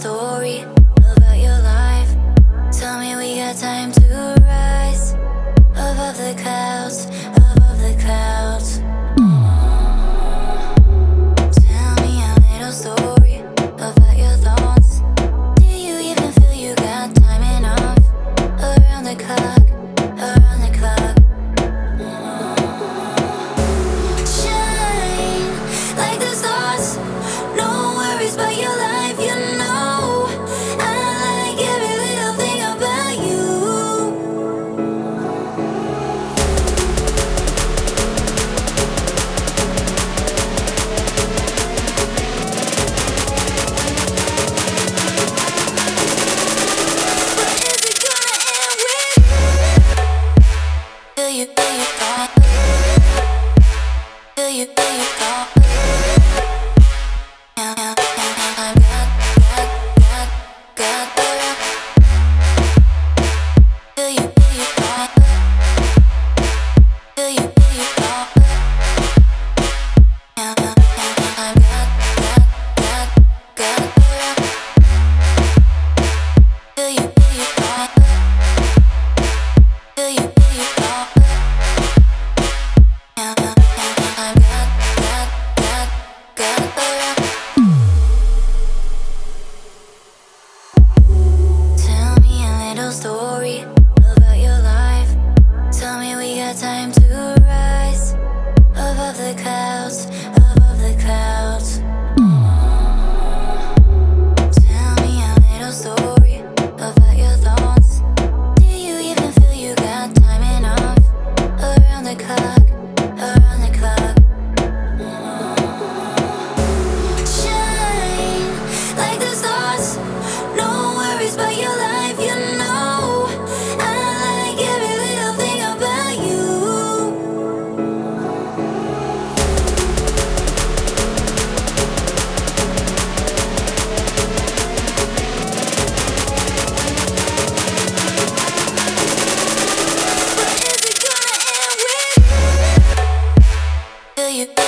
about Feel you, feel you, thought. Feel you, feel you, thought. A little story about your life. Tell me we got time to you,